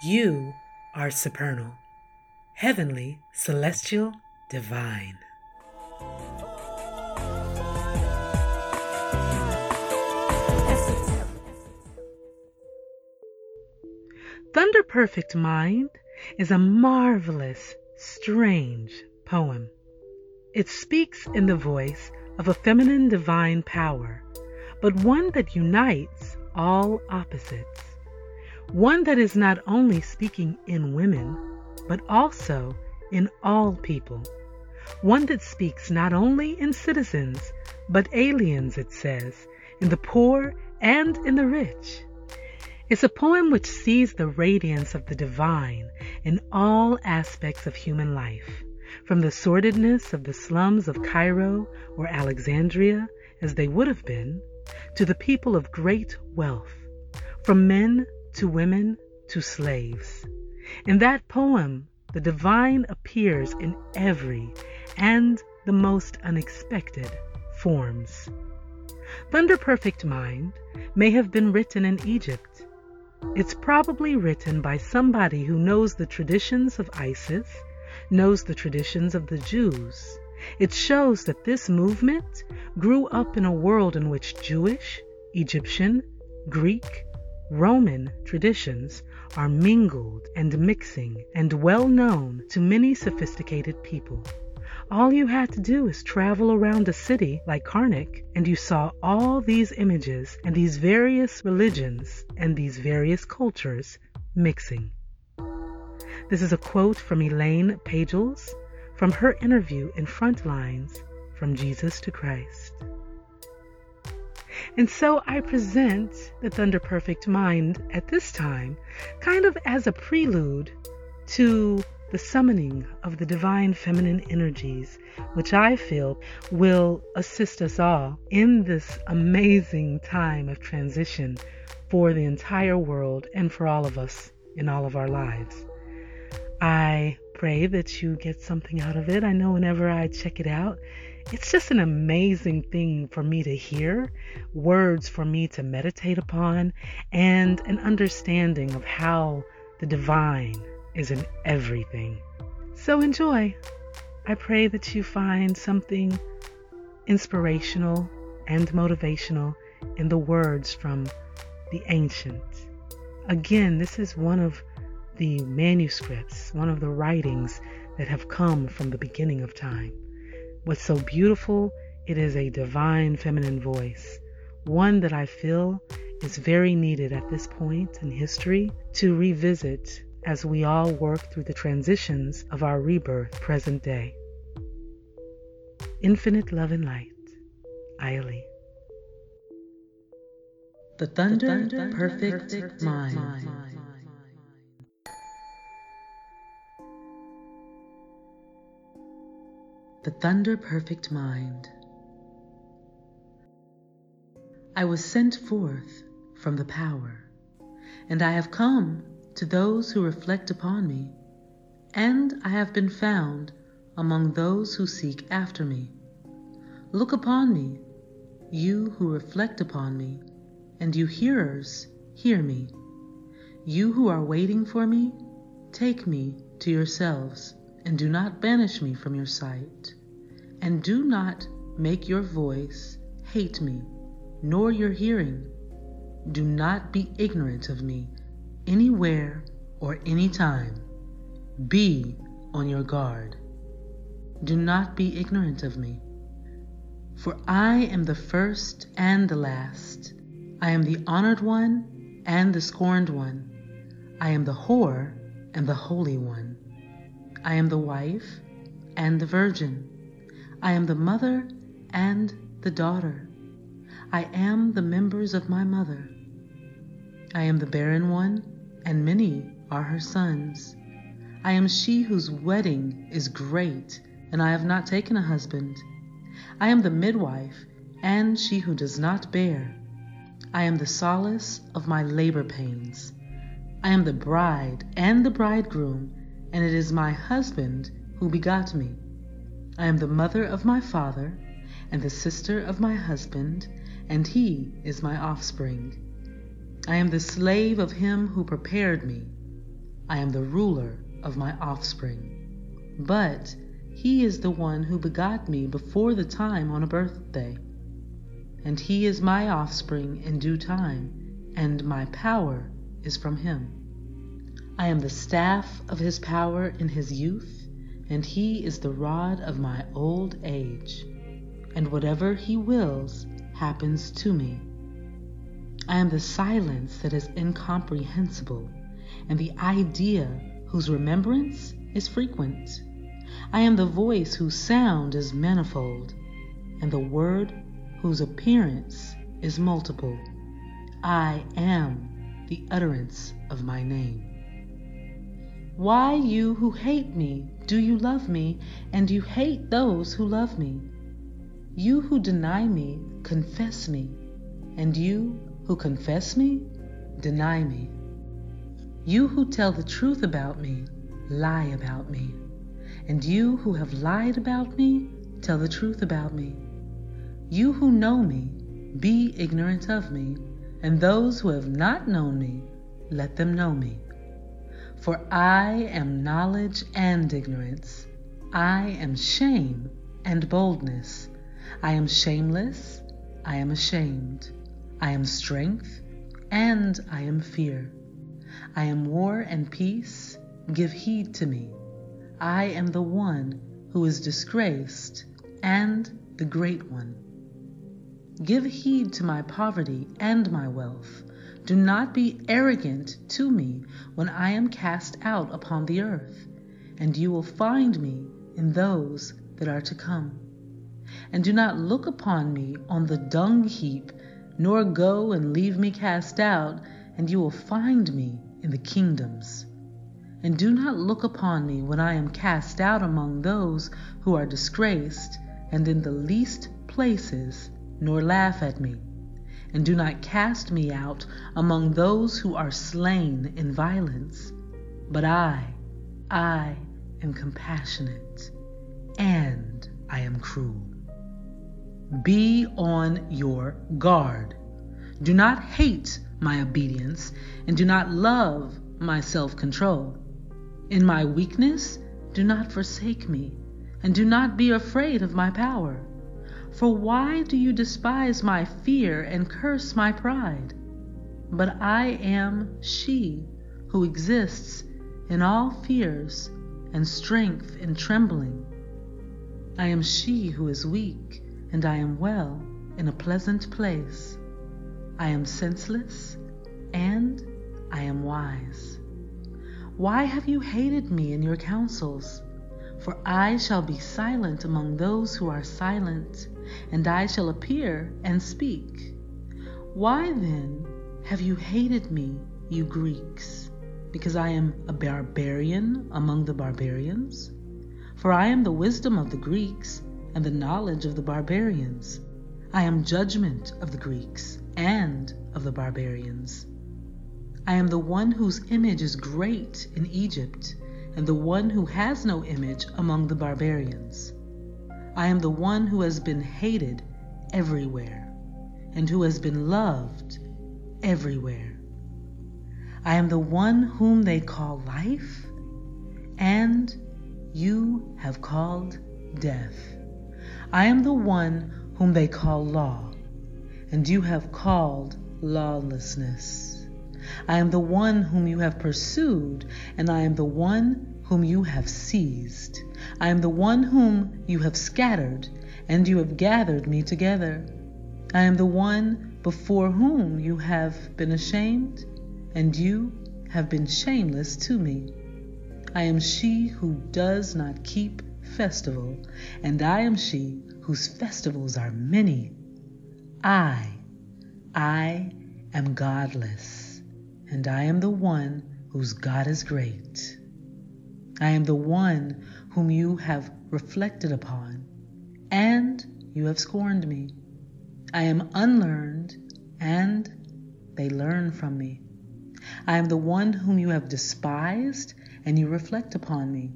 You are supernal, heavenly, celestial, divine. Thunder Perfect Mind is a marvelous, strange poem. It speaks in the voice of a feminine divine power, but one that unites all opposites one that is not only speaking in women, but also in all people, one that speaks not only in citizens, but aliens, it says, in the poor and in the rich. It's a poem which sees the radiance of the divine in all aspects of human life, from the sordidness of the slums of Cairo or Alexandria, as they would have been, to the people of great wealth, from men to women, to slaves. In that poem, the divine appears in every and the most unexpected forms. Thunder Perfect Mind may have been written in Egypt. It's probably written by somebody who knows the traditions of Isis, knows the traditions of the Jews. It shows that this movement grew up in a world in which Jewish, Egyptian, Greek, Roman traditions are mingled and mixing and well known to many sophisticated people. All you had to do is travel around a city like Karnak, and you saw all these images and these various religions and these various cultures mixing. This is a quote from Elaine Pagels from her interview in Frontlines from Jesus to Christ. And so I present the Thunder Perfect Mind at this time kind of as a prelude to the summoning of the divine feminine energies, which I feel will assist us all in this amazing time of transition for the entire world and for all of us in all of our lives. I pray that you get something out of it. I know whenever I check it out, it's just an amazing thing for me to hear, words for me to meditate upon, and an understanding of how the divine is in everything. So enjoy. I pray that you find something inspirational and motivational in the words from the ancient. Again, this is one of the manuscripts, one of the writings that have come from the beginning of time. What's so beautiful, it is a divine feminine voice, one that I feel is very needed at this point in history to revisit as we all work through the transitions of our rebirth present day. Infinite love and light, Ayali. The Thunder, the thunder perfect, perfect, mind. mind. The thunder perfect mind. I was sent forth from the power, and I have come to those who reflect upon me, and I have been found among those who seek after me. Look upon me, you who reflect upon me, and you hearers, hear me. You who are waiting for me, take me to yourselves and do not banish me from your sight. And do not make your voice hate me, nor your hearing. Do not be ignorant of me, anywhere or any time. Be on your guard. Do not be ignorant of me. For I am the first and the last. I am the honored one and the scorned one. I am the whore and the holy one. I am the wife and the virgin. I am the mother and the daughter. I am the members of my mother. I am the barren one, and many are her sons. I am she whose wedding is great, and I have not taken a husband. I am the midwife, and she who does not bear. I am the solace of my labor pains. I am the bride and the bridegroom and it is my husband who begot me. I am the mother of my father, and the sister of my husband, and he is my offspring. I am the slave of him who prepared me. I am the ruler of my offspring. But he is the one who begot me before the time on a birthday. And he is my offspring in due time, and my power is from him. I am the staff of his power in his youth, and he is the rod of my old age. And whatever he wills happens to me. I am the silence that is incomprehensible, and the idea whose remembrance is frequent. I am the voice whose sound is manifold, and the word whose appearance is multiple. I am the utterance of my name. Why, you who hate me, do you love me, and you hate those who love me? You who deny me, confess me, and you who confess me, deny me. You who tell the truth about me, lie about me. And you who have lied about me, tell the truth about me. You who know me, be ignorant of me, and those who have not known me, let them know me. For I am knowledge and ignorance. I am shame and boldness. I am shameless. I am ashamed. I am strength, and I am fear. I am war and peace. Give heed to me. I am the one who is disgraced, and the great one. Give heed to my poverty and my wealth. Do not be arrogant to me when I am cast out upon the earth, and you will find me in those that are to come. And do not look upon me on the dung heap nor go and leave me cast out, and you will find me in the kingdoms. And do not look upon me when I am cast out among those who are disgraced and in the least places, nor laugh at me. And do not cast me out among those who are slain in violence. But I, I am compassionate, and I am cruel. Be on your guard. Do not hate my obedience, and do not love my self control. In my weakness, do not forsake me, and do not be afraid of my power. For why do you despise my fear and curse my pride? But I am she who exists in all fears and strength in trembling. I am she who is weak and I am well in a pleasant place. I am senseless, and I am wise. Why have you hated me in your counsels? For I shall be silent among those who are silent, and I shall appear and speak. Why then have you hated me, you Greeks? Because I am a barbarian among the barbarians? For I am the wisdom of the Greeks and the knowledge of the barbarians. I am judgment of the Greeks and of the barbarians. I am the one whose image is great in Egypt, and the one who has no image among the barbarians. I am the one who has been hated everywhere, and who has been loved everywhere. I am the one whom they call life, and you have called death. I am the one whom they call law, and you have called lawlessness. I am the one whom you have pursued, and I am the one whom you have seized. I am the one whom you have scattered, and you have gathered me together. I am the one before whom you have been ashamed, and you have been shameless to me. I am she who does not keep festival, and I am she whose festivals are many. I, I am godless, and I am the one whose God is great. I am the one whom you have reflected upon, and you have scorned me. I am unlearned, and they learn from me. I am the one whom you have despised, and you reflect upon me.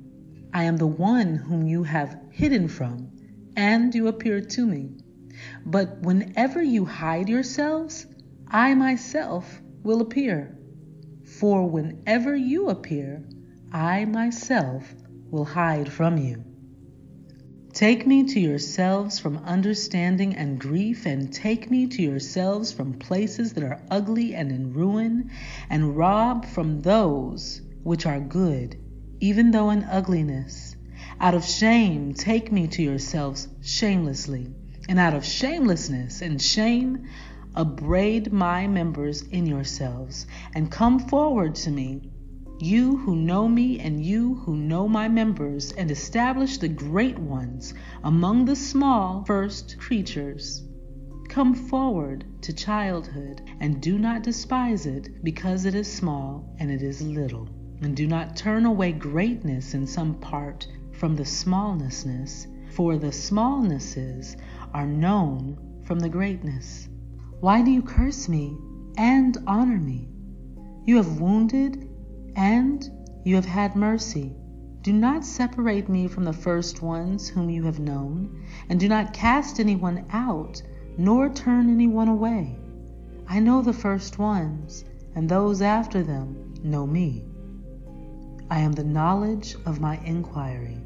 I am the one whom you have hidden from, and you appear to me. But whenever you hide yourselves, I myself will appear. For whenever you appear, I myself will hide from you. Take me to yourselves from understanding and grief, and take me to yourselves from places that are ugly and in ruin, and rob from those which are good, even though in ugliness. Out of shame, take me to yourselves shamelessly, and out of shamelessness and shame, upbraid my members in yourselves, and come forward to me you who know me and you who know my members, and establish the great ones among the small first creatures. Come forward to childhood, and do not despise it, because it is small and it is little. And do not turn away greatness in some part from the smallnessness, for the smallnesses are known from the greatness. Why do you curse me and honor me? You have wounded and you have had mercy. Do not separate me from the first ones whom you have known, and do not cast anyone out, nor turn anyone away. I know the first ones, and those after them know me. I am the knowledge of my inquiry,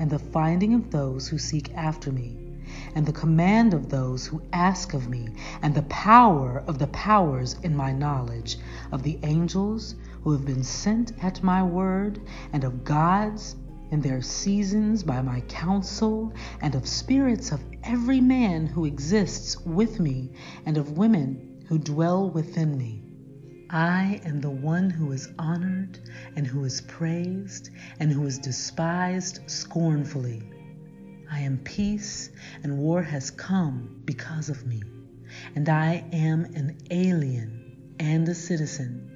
and the finding of those who seek after me, and the command of those who ask of me, and the power of the powers in my knowledge, of the angels who have been sent at my word, and of gods in their seasons by my counsel, and of spirits of every man who exists with me, and of women who dwell within me. I am the one who is honored, and who is praised, and who is despised scornfully. I am peace, and war has come because of me, and I am an alien and a citizen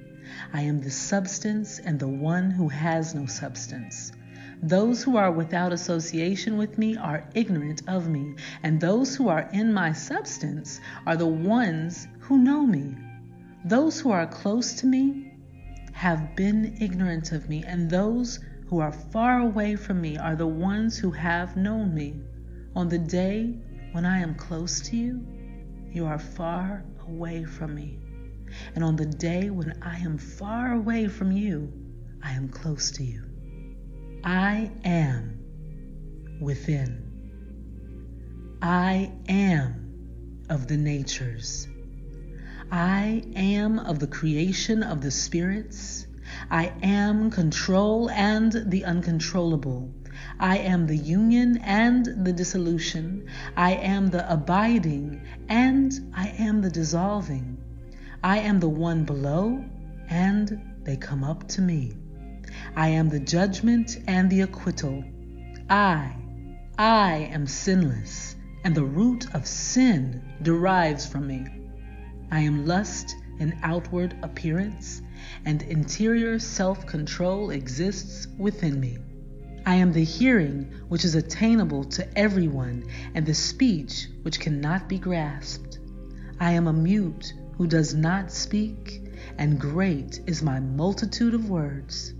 I am the substance and the one who has no substance. Those who are without association with me are ignorant of me, and those who are in my substance are the ones who know me. Those who are close to me have been ignorant of me, and those who are far away from me are the ones who have known me. On the day when I am close to you, you are far away from me. And on the day when I am far away from you, I am close to you. I am within. I am of the natures. I am of the creation of the spirits. I am control and the uncontrollable. I am the union and the dissolution. I am the abiding and I am the dissolving. I am the one below, and they come up to me. I am the judgment and the acquittal. I, I am sinless, and the root of sin derives from me. I am lust in outward appearance, and interior self control exists within me. I am the hearing which is attainable to everyone, and the speech which cannot be grasped. I am a mute who does not speak, and great is my multitude of words.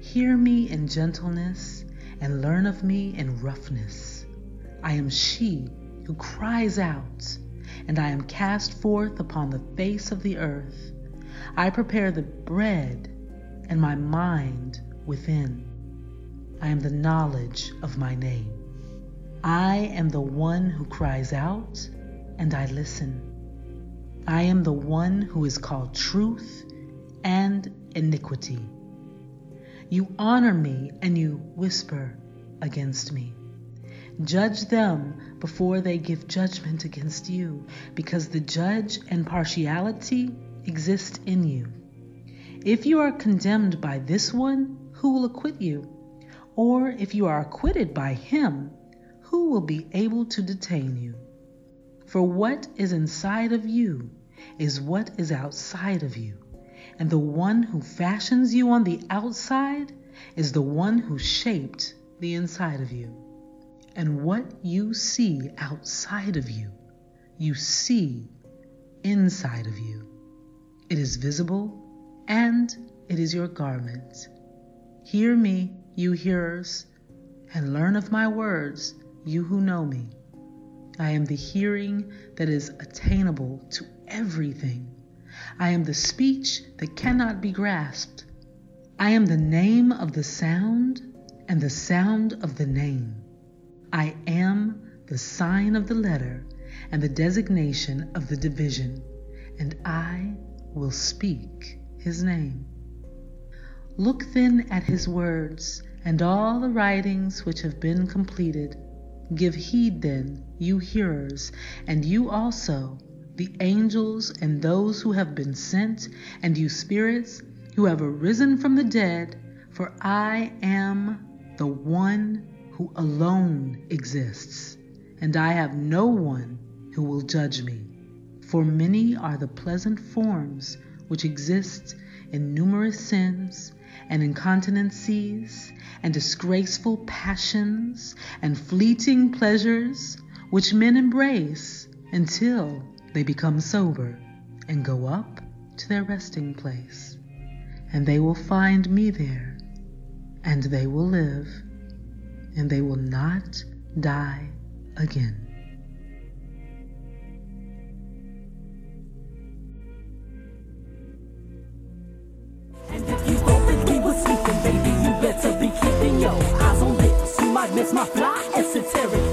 Hear me in gentleness, and learn of me in roughness. I am she who cries out, and I am cast forth upon the face of the earth. I prepare the bread, and my mind within. I am the knowledge of my name. I am the one who cries out, and I listen. I am the one who is called truth and iniquity. You honor me and you whisper against me. Judge them before they give judgment against you, because the judge and partiality exist in you. If you are condemned by this one, who will acquit you? Or if you are acquitted by him, who will be able to detain you? For what is inside of you is what is outside of you. And the one who fashions you on the outside is the one who shaped the inside of you. And what you see outside of you, you see inside of you. It is visible and it is your garment. Hear me, you hearers, and learn of my words, you who know me. I am the hearing that is attainable to everything. I am the speech that cannot be grasped. I am the name of the sound and the sound of the name. I am the sign of the letter and the designation of the division, and I will speak his name. Look then at his words and all the writings which have been completed. Give heed then, you hearers, and you also, the angels and those who have been sent, and you spirits who have arisen from the dead, for I am the one who alone exists, and I have no one who will judge me. For many are the pleasant forms which exist in numerous sins and incontinencies and disgraceful passions and fleeting pleasures which men embrace until they become sober and go up to their resting place. And they will find me there, and they will live, and they will not die again. My fly esoteric